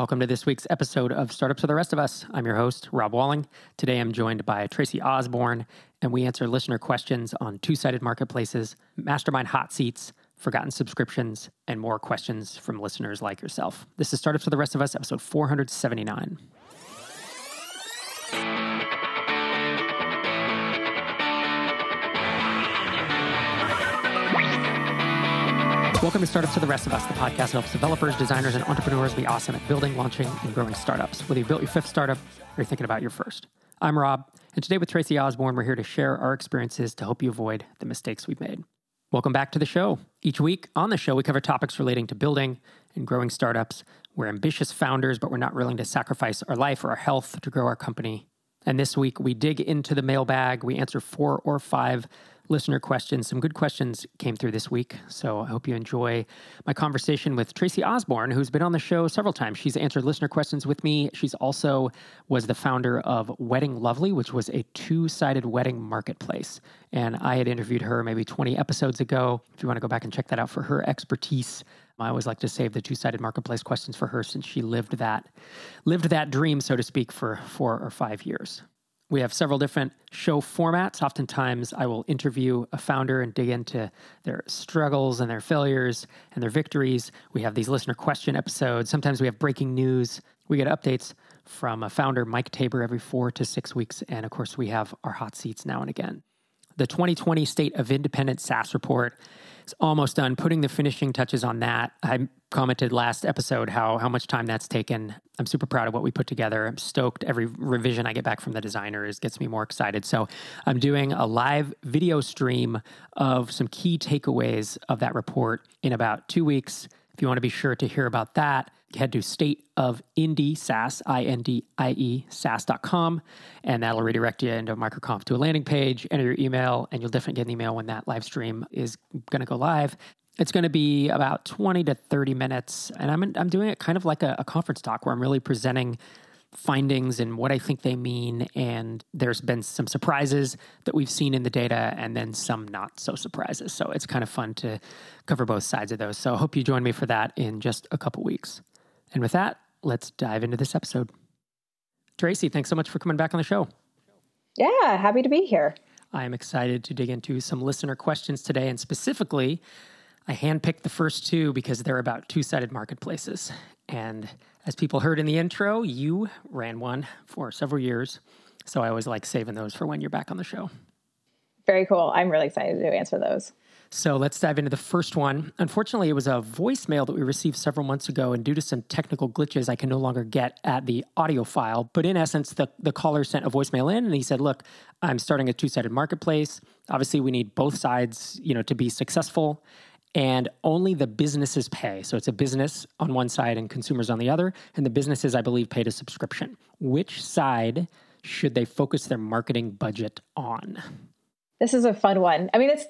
Welcome to this week's episode of Startups for the Rest of Us. I'm your host, Rob Walling. Today I'm joined by Tracy Osborn, and we answer listener questions on two sided marketplaces, mastermind hot seats, forgotten subscriptions, and more questions from listeners like yourself. This is Startups for the Rest of Us, episode 479. Welcome to Startups for the Rest of Us, the podcast that helps developers, designers, and entrepreneurs be awesome at building, launching, and growing startups. Whether you built your fifth startup or you're thinking about your first. I'm Rob, and today with Tracy Osborne, we're here to share our experiences to help you avoid the mistakes we've made. Welcome back to the show. Each week on the show, we cover topics relating to building and growing startups. We're ambitious founders, but we're not willing to sacrifice our life or our health to grow our company. And this week, we dig into the mailbag. We answer four or five listener questions. Some good questions came through this week. So I hope you enjoy my conversation with Tracy Osborn, who's been on the show several times. She's answered listener questions with me. She's also was the founder of Wedding Lovely, which was a two-sided wedding marketplace. And I had interviewed her maybe 20 episodes ago. If you want to go back and check that out for her expertise. I always like to save the two-sided marketplace questions for her since she lived that lived that dream, so to speak, for four or five years. We have several different show formats. Oftentimes, I will interview a founder and dig into their struggles and their failures and their victories. We have these listener question episodes. Sometimes we have breaking news. We get updates from a founder, Mike Taber, every four to six weeks. And of course, we have our hot seats now and again. The 2020 State of Independent SaaS report is almost done. Putting the finishing touches on that. I commented last episode how how much time that's taken. I'm super proud of what we put together. I'm stoked. Every revision I get back from the designers gets me more excited. So I'm doing a live video stream of some key takeaways of that report in about two weeks. If you want to be sure to hear about that, head to state of indie SaaS, I-N-D-I-E, SaaS.com, and that'll redirect you into MicroConf to a landing page, enter your email, and you'll definitely get an email when that live stream is going to go live. It's going to be about 20 to 30 minutes, and I'm, I'm doing it kind of like a, a conference talk where I'm really presenting findings and what I think they mean. And there's been some surprises that we've seen in the data and then some not so surprises. So it's kind of fun to cover both sides of those. So I hope you join me for that in just a couple weeks. And with that, let's dive into this episode. Tracy, thanks so much for coming back on the show. Yeah, happy to be here. I am excited to dig into some listener questions today. And specifically, I handpicked the first two because they're about two sided marketplaces. And as people heard in the intro, you ran one for several years. So I always like saving those for when you're back on the show. Very cool. I'm really excited to answer those. So let's dive into the first one. Unfortunately, it was a voicemail that we received several months ago, and due to some technical glitches, I can no longer get at the audio file. But in essence, the, the caller sent a voicemail in and he said, Look, I'm starting a two sided marketplace. Obviously, we need both sides, you know, to be successful and only the businesses pay. So it's a business on one side and consumers on the other, and the businesses, I believe, paid a subscription. Which side should they focus their marketing budget on? This is a fun one. I mean, it's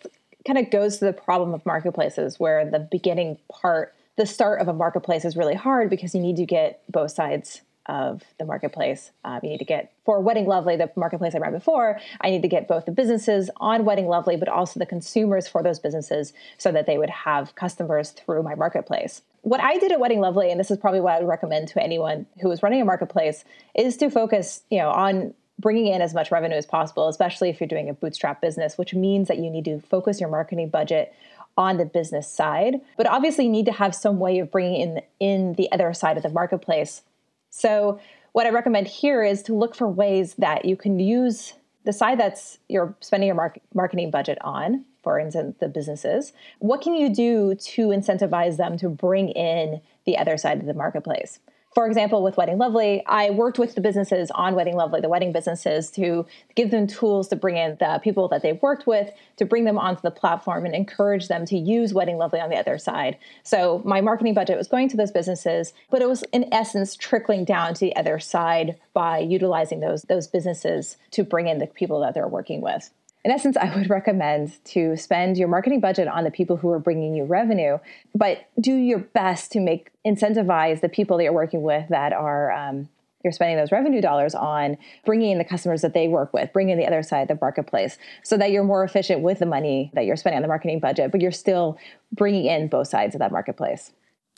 kind of goes to the problem of marketplaces where the beginning part, the start of a marketplace is really hard because you need to get both sides of the marketplace. Um, you need to get for Wedding Lovely, the marketplace I ran before. I need to get both the businesses on Wedding Lovely, but also the consumers for those businesses, so that they would have customers through my marketplace. What I did at Wedding Lovely, and this is probably what I would recommend to anyone who is running a marketplace, is to focus, you know, on bringing in as much revenue as possible, especially if you're doing a bootstrap business, which means that you need to focus your marketing budget on the business side. But obviously, you need to have some way of bringing in in the other side of the marketplace. So, what I recommend here is to look for ways that you can use the side that's you're spending your mar- marketing budget on, for instance, the businesses. What can you do to incentivize them to bring in the other side of the marketplace? For example, with Wedding Lovely, I worked with the businesses on Wedding Lovely, the wedding businesses, to give them tools to bring in the people that they've worked with, to bring them onto the platform and encourage them to use Wedding Lovely on the other side. So my marketing budget was going to those businesses, but it was in essence trickling down to the other side by utilizing those those businesses to bring in the people that they're working with in essence, I would recommend to spend your marketing budget on the people who are bringing you revenue, but do your best to make incentivize the people that you're working with that are um, you're spending those revenue dollars on bringing in the customers that they work with, bringing the other side of the marketplace, so that you're more efficient with the money that you're spending on the marketing budget, but you're still bringing in both sides of that marketplace.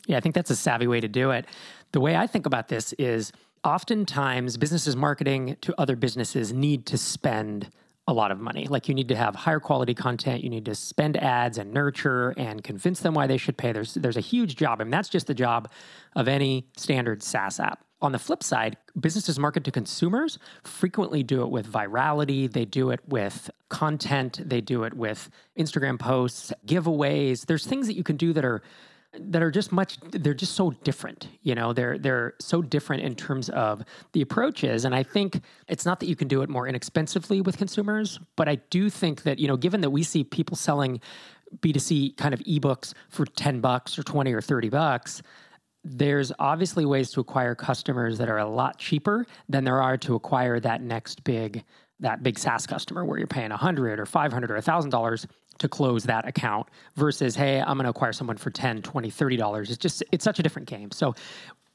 Yeah, I think that's a savvy way to do it. the way I think about this is oftentimes businesses marketing to other businesses need to spend a lot of money. Like you need to have higher quality content, you need to spend ads and nurture and convince them why they should pay. There's there's a huge job. I mean that's just the job of any standard SaaS app. On the flip side, businesses market to consumers frequently do it with virality, they do it with content, they do it with Instagram posts, giveaways. There's things that you can do that are that are just much they're just so different you know? They're they're so different in terms of the approaches and i think it's not that you can do it more inexpensively with consumers but i do think that you know given that we see people selling b2c kind of ebooks for 10 bucks or 20 or 30 bucks there's obviously ways to acquire customers that are a lot cheaper than there are to acquire that next big that big SaaS customer where you're paying 100 or 500 or $1000 to close that account versus hey i'm going to acquire someone for 10 20 30 dollars. It's just it's such a different game. So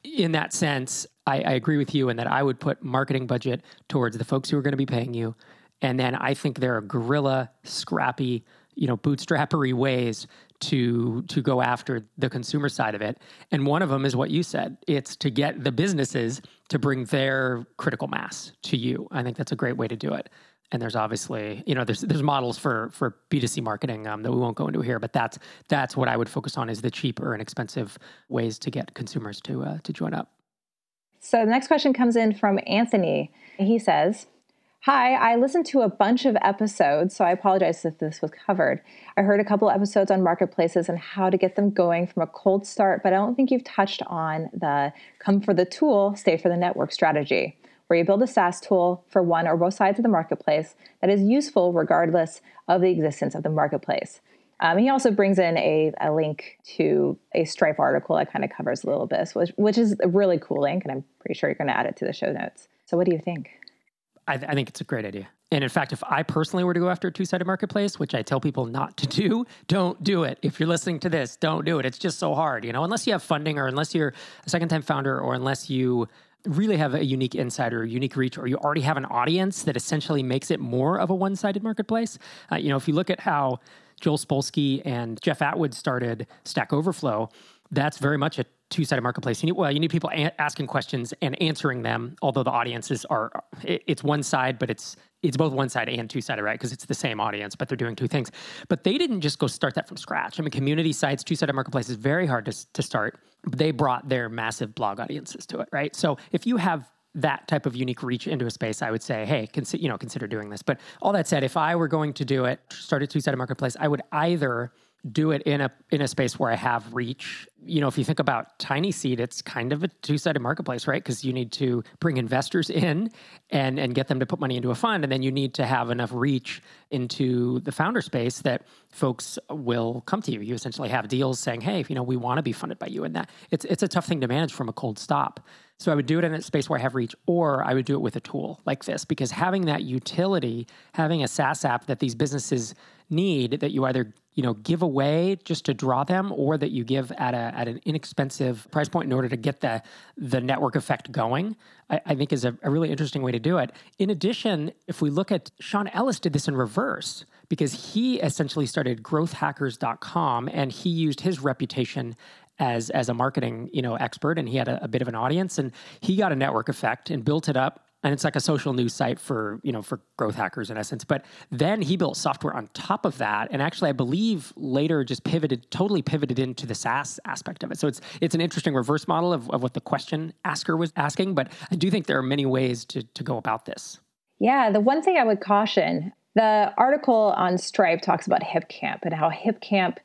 in that sense I, I agree with you in that i would put marketing budget towards the folks who are going to be paying you. And then i think there are guerrilla scrappy you know bootstrappery ways to to go after the consumer side of it. And one of them is what you said. It's to get the businesses to bring their critical mass to you. I think that's a great way to do it and there's obviously you know there's there's models for for B2C marketing um, that we won't go into here, but that's that's what I would focus on is the cheaper and expensive ways to get consumers to uh, to join up. So the next question comes in from Anthony. He says. Hi, I listened to a bunch of episodes, so I apologize if this was covered. I heard a couple episodes on marketplaces and how to get them going from a cold start, but I don't think you've touched on the come for the tool, stay for the network strategy where you build a SaaS tool for one or both sides of the marketplace that is useful regardless of the existence of the marketplace. Um, he also brings in a, a, link to a Stripe article that kind of covers a little bit, which, which is a really cool link, and I'm pretty sure you're going to add it to the show notes. So, what do you think? I, I think it's a great idea. And in fact, if I personally were to go after a two sided marketplace, which I tell people not to do, don't do it. If you're listening to this, don't do it. It's just so hard, you know, unless you have funding or unless you're a second time founder or unless you really have a unique insight or unique reach, or you already have an audience that essentially makes it more of a one sided marketplace. Uh, you know, if you look at how Joel Spolsky and Jeff Atwood started Stack Overflow, that's very much a two sided marketplace. You need, well, you need people a- asking questions and answering them, although the audiences are, it, it's one side, but it's it's both one side and two sided, right? Because it's the same audience, but they're doing two things. But they didn't just go start that from scratch. I mean, community sites, two sided marketplace is very hard to, to start. They brought their massive blog audiences to it, right? So if you have that type of unique reach into a space, I would say, hey, consider you know consider doing this. But all that said, if I were going to do it, start a two sided marketplace, I would either do it in a in a space where I have reach. You know, if you think about Tiny Seed, it's kind of a two-sided marketplace, right? Because you need to bring investors in and and get them to put money into a fund, and then you need to have enough reach into the founder space that folks will come to you. You essentially have deals saying, "Hey, you know, we want to be funded by you," and that it's it's a tough thing to manage from a cold stop. So I would do it in a space where I have reach, or I would do it with a tool like this, because having that utility, having a SaaS app that these businesses need that you either you know give away just to draw them or that you give at a at an inexpensive price point in order to get the the network effect going i, I think is a, a, really interesting way to do it. In addition if we look at sean ellis did this in reverse because he essentially started growthhackers.com and he used his reputation as as a marketing you know expert and he had a, a bit of an audience and he got a network effect and built it up and it's like a social news site for you know for growth hackers in essence. But then he built software on top of that. And actually i believe later just pivoted totally pivoted into the saas aspect of it. So it's it's an interesting reverse model of, of what the question asker was asking. But i do think there are many ways to, to go about this. Yeah the one thing i would caution the article on stripe talks about hipcamp and how hipcamp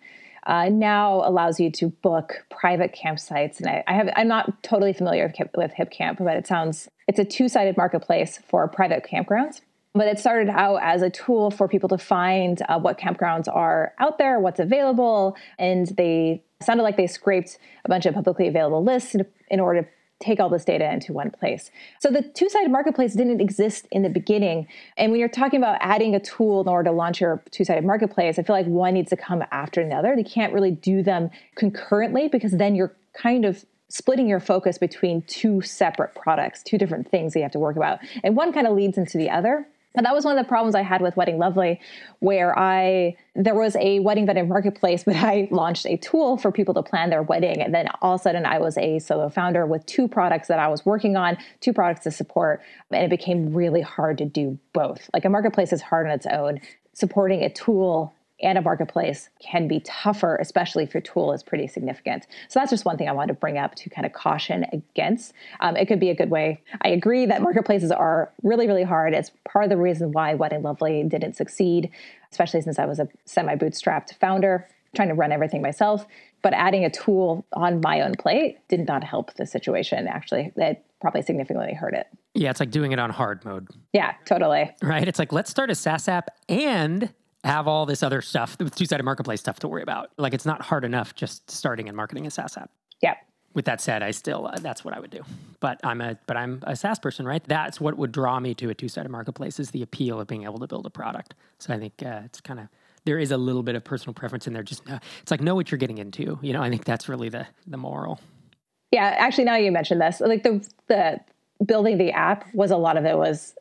uh, now allows you to book private campsites. And I, I have I'm not totally familiar with, with HipCamp, but it sounds it's a two sided marketplace for private campgrounds. But it started out as a tool for people to find uh, what campgrounds are out there, what's available, and they sounded like they scraped a bunch of publicly available lists in, in order to take all this data into one place. So the two sided marketplace didn't exist in the beginning. And when you're talking about adding a tool in order to launch your two sided marketplace, I feel like one needs to come after another. They can't really do them concurrently because then you're kind of splitting your focus between two separate products, two different things that you have to work about. And one kind of leads into the other. And that was one of the problems I had with Wedding Lovely, where I there was a wedding venue marketplace, but I launched a tool for people to plan their wedding. And then all of a sudden I was a solo founder with two products that I was working on, two products to support. And it became really hard to do both. Like a marketplace is hard on its own. Supporting a tool and a marketplace can be tougher, especially if your tool is pretty significant. So that's just one thing I wanted to bring up to kind of caution against. Um, it could be a good way. I agree that marketplaces are really, really hard. It's part of the reason why Wedding Lovely didn't succeed, especially since I was a semi bootstrapped founder trying to run everything myself. But adding a tool on my own plate did not help the situation. Actually, it probably significantly hurt it. Yeah, it's like doing it on hard mode. Yeah, totally. Right. It's like, let's start a SaaS app and have all this other stuff, the two sided marketplace stuff to worry about. Like it's not hard enough just starting and marketing a SaaS app. Yeah. With that said, I still uh, that's what I would do. But I'm a but I'm a SaaS person, right? That's what would draw me to a two sided marketplace is the appeal of being able to build a product. So I think uh, it's kind of there is a little bit of personal preference in there. Just know, it's like know what you're getting into. You know, I think that's really the the moral. Yeah, actually, now you mentioned this, like the the building the app was a lot of it was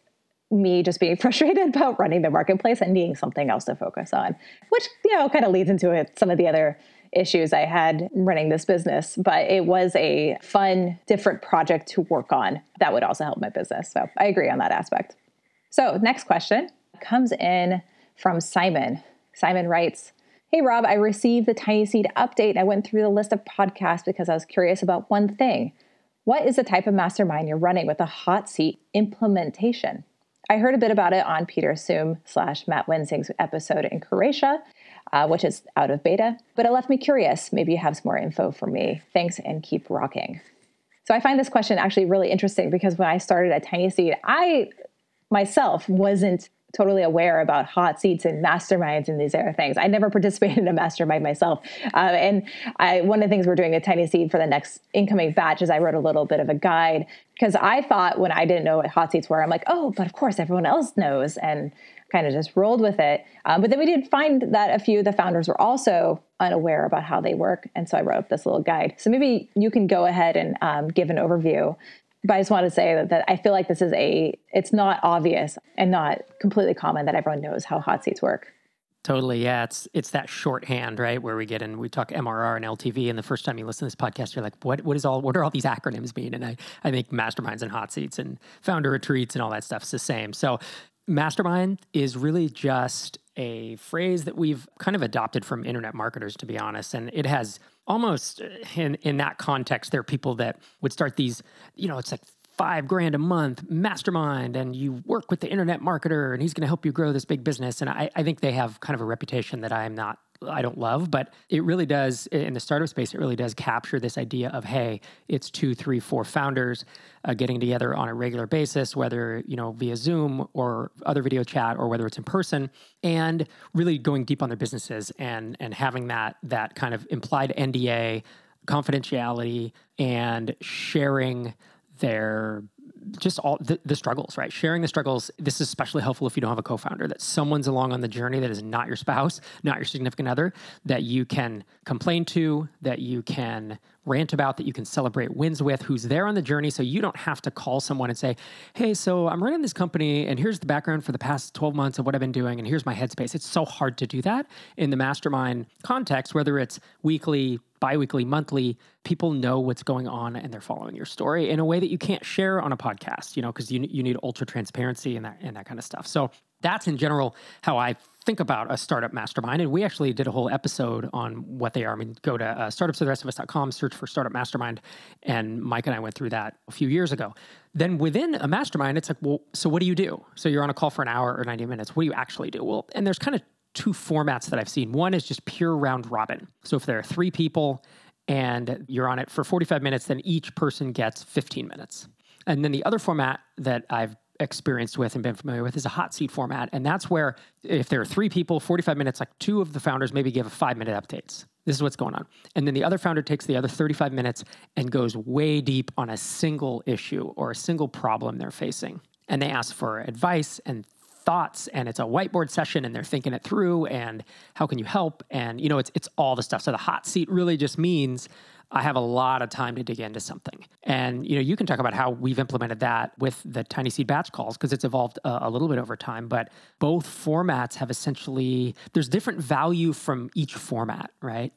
me just being frustrated about running the marketplace and needing something else to focus on, which, you know, kind of leads into it, some of the other issues I had running this business. But it was a fun, different project to work on that would also help my business. So I agree on that aspect. So, next question comes in from Simon. Simon writes, Hey Rob, I received the Tiny Seed update. I went through the list of podcasts because I was curious about one thing. What is the type of mastermind you're running with a hot seat implementation? I heard a bit about it on Peter Soom slash Matt Wensing's episode in Croatia, uh, which is out of beta, but it left me curious. Maybe you have some more info for me. Thanks and keep rocking. So I find this question actually really interesting because when I started at Tiny Seed, I myself wasn't totally aware about hot seats and masterminds and these other things. I never participated in a mastermind myself. Uh, and I, one of the things we're doing at Tiny Seed for the next incoming batch is I wrote a little bit of a guide because I thought when I didn't know what hot seats were, I'm like, oh, but of course everyone else knows. And kind of just rolled with it. Um, but then we did find that a few of the founders were also unaware about how they work. And so I wrote up this little guide. So maybe you can go ahead and um, give an overview but I just want to say that, that I feel like this is a it's not obvious and not completely common that everyone knows how hot seats work. Totally, yeah. It's it's that shorthand, right? Where we get in, we talk MRR and LTV, and the first time you listen to this podcast, you're like, "What? What is all? What are all these acronyms mean?" And I, I think masterminds and hot seats and founder retreats and all that stuff is the same. So, mastermind is really just a phrase that we've kind of adopted from internet marketers, to be honest, and it has almost uh, in in that context, there are people that would start these, you know, it's like five grand a month mastermind and you work with the internet marketer and he's going to help you grow this big business. And I, I think they have kind of a reputation that I am not I don't love, but it really does in the startup space. It really does capture this idea of hey, it's two, three, four founders uh, getting together on a regular basis, whether you know via Zoom or other video chat or whether it's in person, and really going deep on their businesses and and having that that kind of implied NDA, confidentiality, and sharing their just all the, the, struggles, right? Sharing the struggles. This is especially helpful if you don't have a co founder, that someone's along on the journey that is not your spouse, not your significant other, that you can complain to, that you can rant about, that you can celebrate wins with, who's there on the journey. So you don't have to call someone and say, hey, so I'm running this company and here's the background for the past 12 months of what I've been doing and here's my headspace. It's so hard to do that in the mastermind context, whether it's weekly, biweekly, monthly, people know what's going on and they're following your story in a way that you can't share on a podcast, you know, because you, you need ultra transparency and that, and that kind of stuff. So that's in general how I think about a startup mastermind. And we actually did a whole episode on what they are. I mean, go to uh, startupsfortherestofus.com, search for startup mastermind. And Mike and I went through that a few years ago. Then within a mastermind, it's like, well, so what do you do? So you're on a call for an hour or 90 minutes. What do you actually do? Well, and there's kind of two formats that I've seen. One is just pure round robin. So if there are three people and you're on it for 45 minutes, then each person gets 15 minutes. And then the other format that I've experienced with and been familiar with is a hot seat format. And that's where, if there are three people, 45 minutes, like two of the founders maybe give a five minute updates. This is what's going on. And then the other founder takes the other 35 minutes and goes way deep on a single issue or a single problem they're facing. And they ask for advice and thoughts and it's a whiteboard session and they're thinking it through and how can you help and you know it's it's all the stuff so the hot seat really just means I have a lot of time to dig into something. And you know, you can talk about how we've implemented that with the tiny seed batch calls because it's evolved a, a, little bit over time, but both formats have essentially there's different value from each format, right?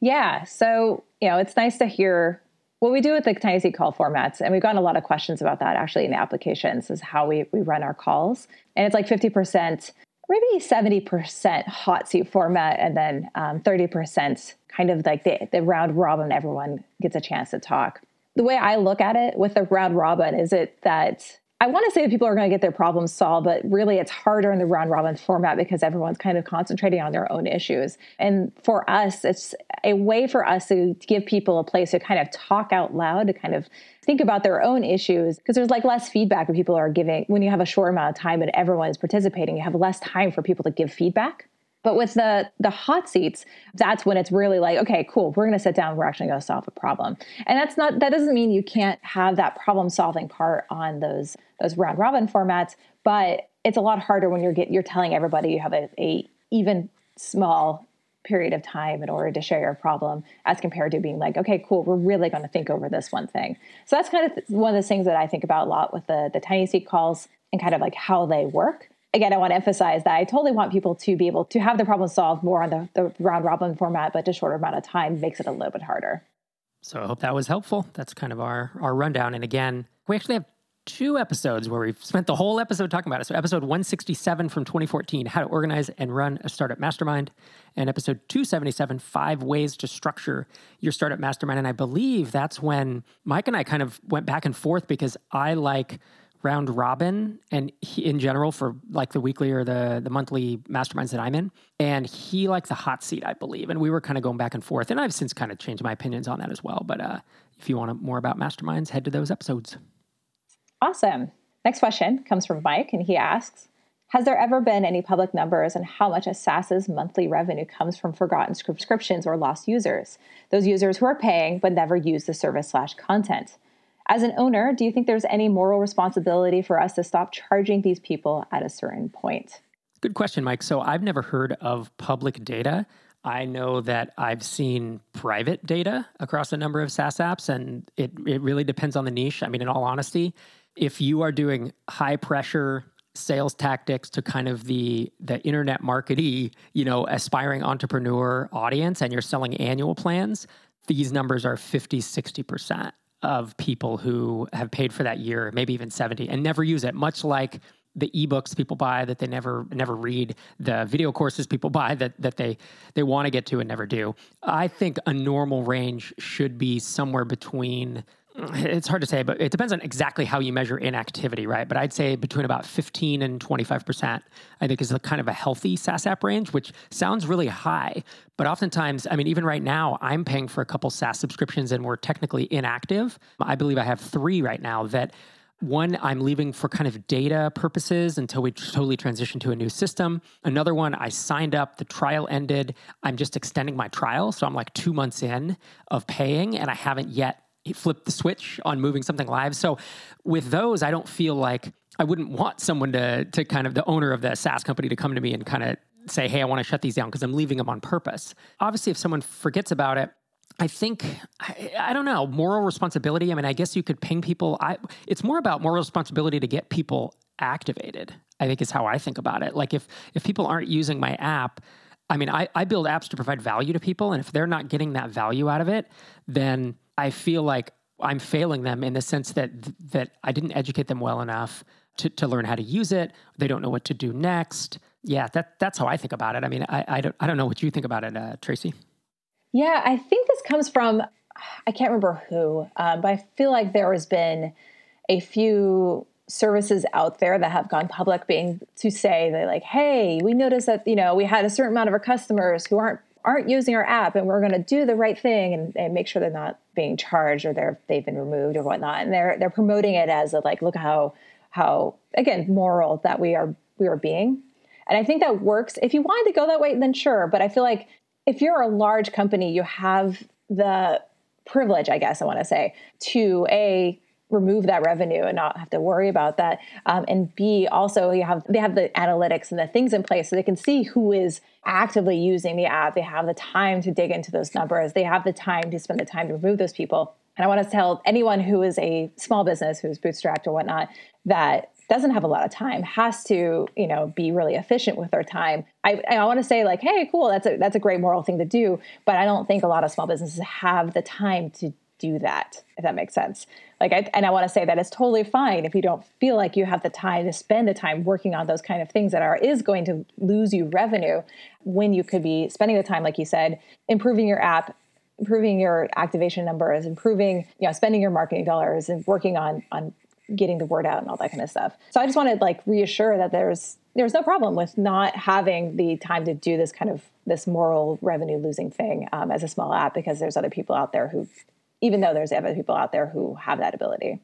Yeah. So, you know, it's nice to hear what we do with the tiny seed call formats, and we've gotten a lot of questions about that actually in the applications, is how we, we run our calls. And it's like 50%, maybe 70% hot seat format, and then um, 30% kind of like the, the round robin, everyone gets a chance to talk. The way I look at it with the round robin is it that I want to say that people are going to get their problems solved, but really it's harder in the round robin format because everyone's kind of concentrating on their own issues. And for us, it's a way for us to give people a place to kind of talk out loud, to kind of think about their own issues, because there's like less feedback when people are giving, when you have a short amount of time and everyone is participating, you have less time for people to give feedback. But with the the hot seats, that's when it's really like, okay, cool, we're going to sit down, we're actually going to solve a problem. And that's not that doesn't mean you can't have that problem solving part on those those round robin formats, but it's a lot harder when you're get, you're telling everybody you have a, a even small period of time in order to share your problem as compared to being like okay cool we're really going to think over this one thing so that's kind of one of the things that i think about a lot with the the tiny seed calls and kind of like how they work again, I want to emphasize that I totally want people to be able to have the problem solved more on the, the round robin format, but a shorter amount of time makes it a little bit harder. So I hope that was helpful. That's kind of our, our rundown. And again, we actually have two episodes where we've spent the whole episode talking about it. So episode 167 from 2014, how to organize and run a startup mastermind, and episode 277, five ways to structure your startup mastermind. And I believe that's when Mike and I kind of went back and forth because I like round robin and he, in general for like the weekly or the the monthly masterminds that I'm in. And he liked the hot seat I believe. And we were kind of going back and forth. And I've since kind of changed my opinions on that as well. But uh, if you want more about masterminds head to those episodes. Awesome. Next question comes from Mike and he asks has there ever been any public numbers on how much a SaaS's monthly revenue comes from forgotten subscriptions or lost users? Those users who are paying but never use the service slash content. As an owner, do you think there's any moral responsibility for us to stop charging these people at a certain point? Good question, Mike. So I've never heard of public data. I know that I've seen private data across a number of SaaS apps, and it, it really depends on the niche. I mean, in all honesty, if you are doing high pressure sales tactics to kind of the the internet marketee, you know, aspiring entrepreneur audience and you're selling annual plans, these numbers are 50, 60% of people who have paid for that year, maybe even 70, and never use it, much like the ebooks people buy that they never never read, the video courses people buy that that they they want to get to and never do. I think a normal range should be somewhere between it's hard to say, but it depends on exactly how you measure inactivity, right? But I'd say between about 15 and 25%, I think is a kind of a healthy SaaS app range, which sounds really high. But oftentimes, I mean, even right now, I'm paying for a couple SaaS subscriptions and we're technically inactive. I believe I have three right now that one I'm leaving for kind of data purposes until we totally transition to a new system. Another one I signed up, the trial ended. I'm just extending my trial. So I'm like two months in of paying and I haven't yet flip the switch on moving something live. So with those, I don't feel like I wouldn't want someone to to kind of the owner of the SaaS company to come to me and kind of say, "Hey, I want to shut these down because I'm leaving them on purpose." Obviously, if someone forgets about it, I think I, I, don't know moral responsibility. I mean, I guess you could ping people. I it's more about moral responsibility to get people activated. I think is how I think about it. Like if if people aren't using my app, I mean, I, I build apps to provide value to people, and if they're not getting that value out of it, then I feel like I'm failing them in the sense that that I didn't educate them well enough to, to learn how to use it. They don't know what to do next. Yeah, that that's how I think about it. I mean, I, I don't I don't know what you think about it, uh, Tracy. Yeah, I think this comes from I can't remember who, um, but I feel like there has been a few services out there that have gone public being to say they like hey we noticed that you know we had a certain amount of our customers who aren't aren't using our app and we're going to do the right thing and, and, make sure they're not being charged or they're they've been removed or whatnot. And they're they're promoting it as a like look how how again moral that we are we are being. And i think that works. If you wanted to go that way then sure. But i feel like if you're a large company you have the privilege i guess i want to say to a remove that revenue and not have to worry about that. Um, and B, also you have they have the analytics and the things in place so they can see who is actively using the app. They have the time to dig into those numbers. They have the time to spend the time to remove those people. And I want to tell anyone who is a small business who's bootstrapped or whatnot that doesn't have a lot of time has to you know be really efficient with their time i, I want to say like hey cool that's a that's a great moral thing to do but i don't think a lot of small businesses have the time to do that if that makes sense like I, and i want to say that it's totally fine if you don't feel like you have the time to spend the time working on those kind of things that are is going to lose you revenue when you could be spending the time like you said improving your app improving your activation numbers improving you know spending your marketing dollars and working on on getting the word out and all that kind of stuff. So I just want to like reassure that there's there's no problem with not having the time to do this kind of this moral revenue losing thing um, as a small app because there's other people out there who, even though there's other people out there who have that ability.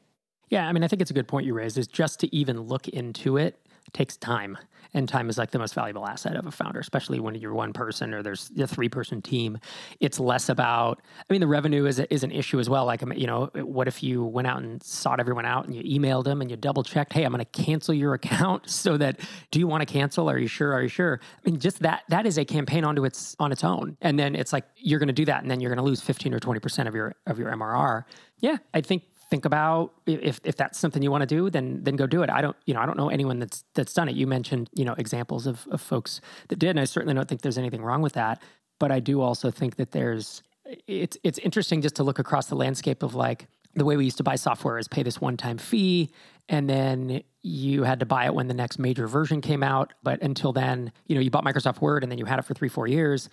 Yeah, I mean, I think it's a good point you raised. Is just to even look into it takes time and time is like the most valuable asset of a founder especially when you're one person or there's a three person team. It's less about i mean the revenue is, a, is an issue as well. Like um, you know what if you went out and sought everyone out and you emailed them and you double checked hey i'm going to cancel your account so that do you want to cancel? Are you sure? Are you sure? I mean just that that is a campaign onto its on its own. And then it's like you're going to do that and then you're going to lose 15 or 20% of your of your mrr yeah i think think about if if that's something you want to do then then go do it. I don't you know i don't know anyone that's that's done it. You mentioned you know examples of, of folks that did and i certainly don't think there's anything wrong with that but i do also think that there's it's it's interesting just to look across the landscape of like the way we used to buy software is pay this one time fee and then you had to buy it when the next major version came out but until then you know you bought microsoft word and then you had it for three four years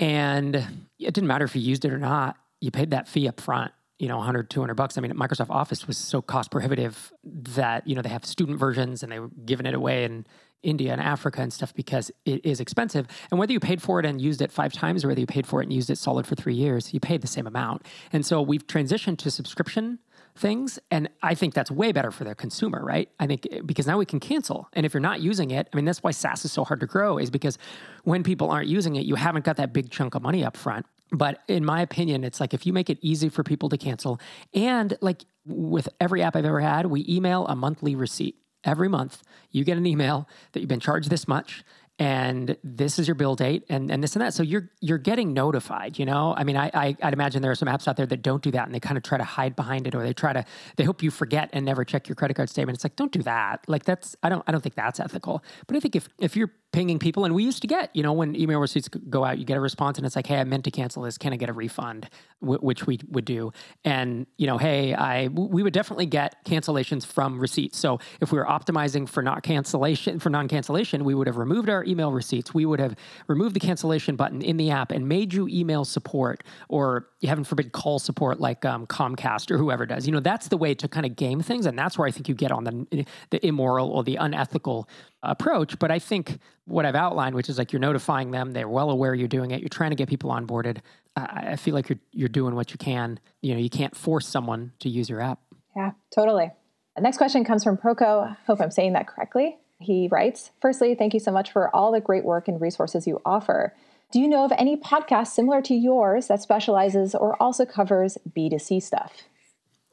and it didn't matter if you used it or not you paid that fee up front you know 100 200 bucks. I mean microsoft office was so cost prohibitive that you know they have student versions and they were giving it away in india and africa and stuff because it is expensive. And whether you paid for it and used it five times or whether you paid for it and used it solid for three years you paid the same amount. And so we've transitioned to subscription things and i think that's way better for the consumer right? I think because now we can cancel. And if you're not using it i mean that's why saas is so hard to grow is because when people aren't using it you haven't got that big chunk of money up front but in my opinion, it's like if you make it easy for people to cancel, and like with every app I've ever had, we email a monthly receipt. Every month, you get an email that you've been charged this much, and this is your bill date and, and this and that. So you're you're getting notified, you know? I mean, I, I would imagine there are some apps out there that don't do that and they kind of try to hide behind it or they try to they hope you forget and never check your credit card statement. It's like, don't do that. Like that's I don't I don't think that's ethical. But I think if if you're pinging people and we used to get, you know, when email receipts go out, you get a response and it's like, hey, I meant to cancel this. Can I get a refund? Which we would do. And, you know, hey, I we would definitely get cancellations from receipts. So if we were optimizing for not cancellation for non-cancellation, we would have removed our email receipts. We would have removed the cancellation button in the app and made you email support or heaven forbid call support like um, Comcast or whoever does. You know, that's the way to kind of game things, and that's where I think you get on the the immoral or the unethical approach. But I think what I've outlined, which is like you're notifying them, they're well aware you're doing it, you're trying to get people onboarded. I, I feel like you're you're doing what you can. You know, you can't force someone to use your app. Yeah, totally. The next question comes from Proco. Hope I'm saying that correctly. He writes, Firstly, thank you so much for all the great work and resources you offer. Do you know of any podcast similar to yours that specializes or also covers B2C stuff?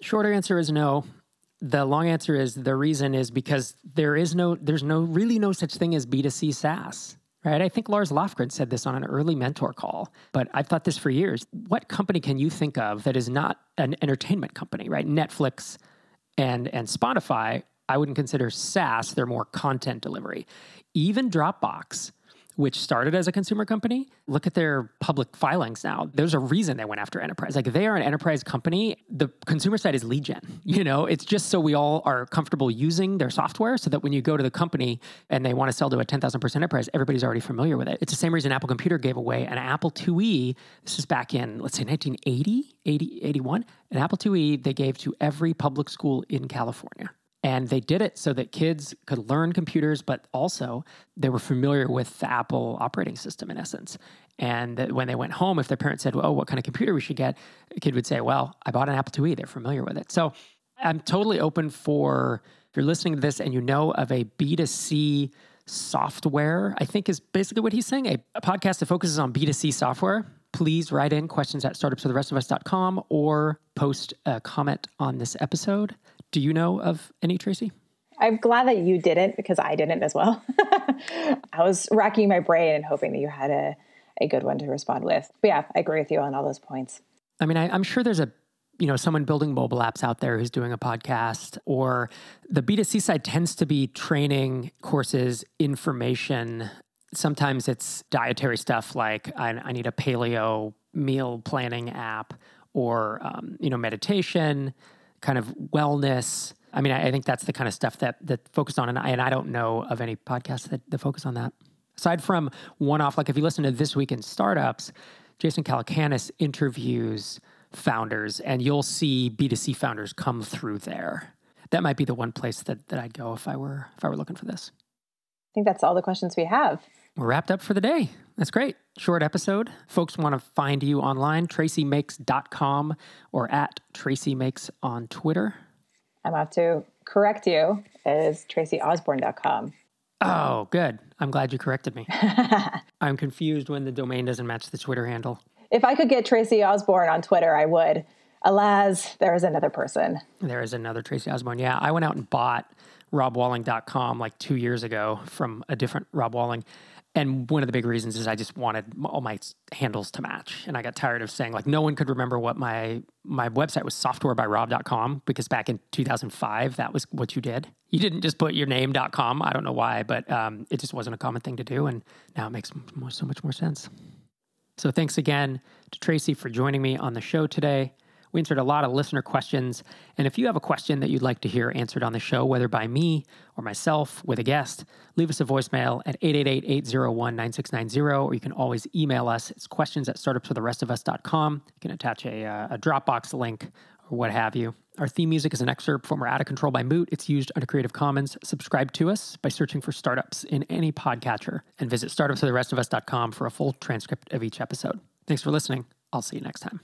Shorter answer is no. The long answer is the reason is because there is no, there's no, really no such thing as B2C SaaS right? I think Lars Lofgren said this on an early mentor call, but I've thought this for years. What company can you think of that is not an entertainment company, right? Netflix and and Spotify I wouldn't consider SaaS, they're more content delivery. Even Dropbox, which started as a consumer company, look at their public filings now. There's a reason they went after enterprise. Like they are an enterprise company. The consumer side is lead gen. You know, it's just so we all are comfortable using their software so that when you go to the company and they want to sell to a 10,000 person enterprise, everybody's already familiar with it. It's the same reason Apple Computer gave away an Apple IIe. This is back in, let's say 1980, 80, 81. An Apple IIe they gave to every public school in California. And they did it so that kids could learn computers, but also they were familiar with the Apple operating system in essence. And that when they went home, if their parents said, "Oh, what kind of computer we should get?" a kid would say, "Well, I bought an Apple IIe." They're familiar with it. So I'm totally open for if you're listening to this and you know of a B2C software, I think is basically what he's saying, a, a podcast that focuses on B2C software. Please write in questions at startupsfortherestofus.com or post a comment on this episode Do you know of any, Tracy? I'm glad that you didn't because I didn't as well. I was racking my brain and hoping that you had a, a good one to respond with. But yeah, I agree with you on all those points. I mean, I, I'm sure there's a you know someone building mobile apps out there who's doing a podcast or the b2c side tends to be training courses information sometimes it's dietary stuff like i, I need a paleo meal planning app or um, you know meditation kind of wellness. I mean I, I, think that's the kind of stuff that that focus on and I, and I don't know of any podcasts that, that focus on that. Aside from one-off like if you listen to this week in startups jason calacanis interviews founders and you'll see b2c founders come through there. That might be the one place that, that i'd go if i were if i were looking for this. I think that's all the questions we have. We're wrapped up for the day. That's great short episode folks want to find you online tracymakes.com or at tracymakes on twitter i'm about to correct you it is tracyosborn.com oh good i'm glad you corrected me i'm confused when the domain doesn't match the twitter handle if I could get Tracy Osborn on Twitter, I would. Alas, there is another person. There is another Tracy Osborn. Yeah, I went out and bought robwalling.com like two years ago from a different Rob Walling. And one of the big reasons is I just wanted all my handles to match. And I got tired of saying like no one could remember what my my website was softwarebyrob.com because back in 2005 that was what you did. You didn't just put your name.com. I don't know why, but um, it just wasn't a common thing to do and now it makes so much more sense. So thanks again to Tracy for joining me on the show today. We answered a lot of listener questions. And if you have a question that you'd like to hear answered on the show, whether by me or myself with a guest, leave us a voicemail at 888-801-9690, or you can always email us. It's questions at startupsfortherestofus.com. You can attach a, uh, a Dropbox link or what have you. Our theme music is an excerpt from Out of Control by Moot. It's used under Creative Commons. Subscribe to us by searching for startups in any podcatcher and visit startupsfortherestofus.com for a full transcript of each episode. Thanks for listening. I'll see you next time.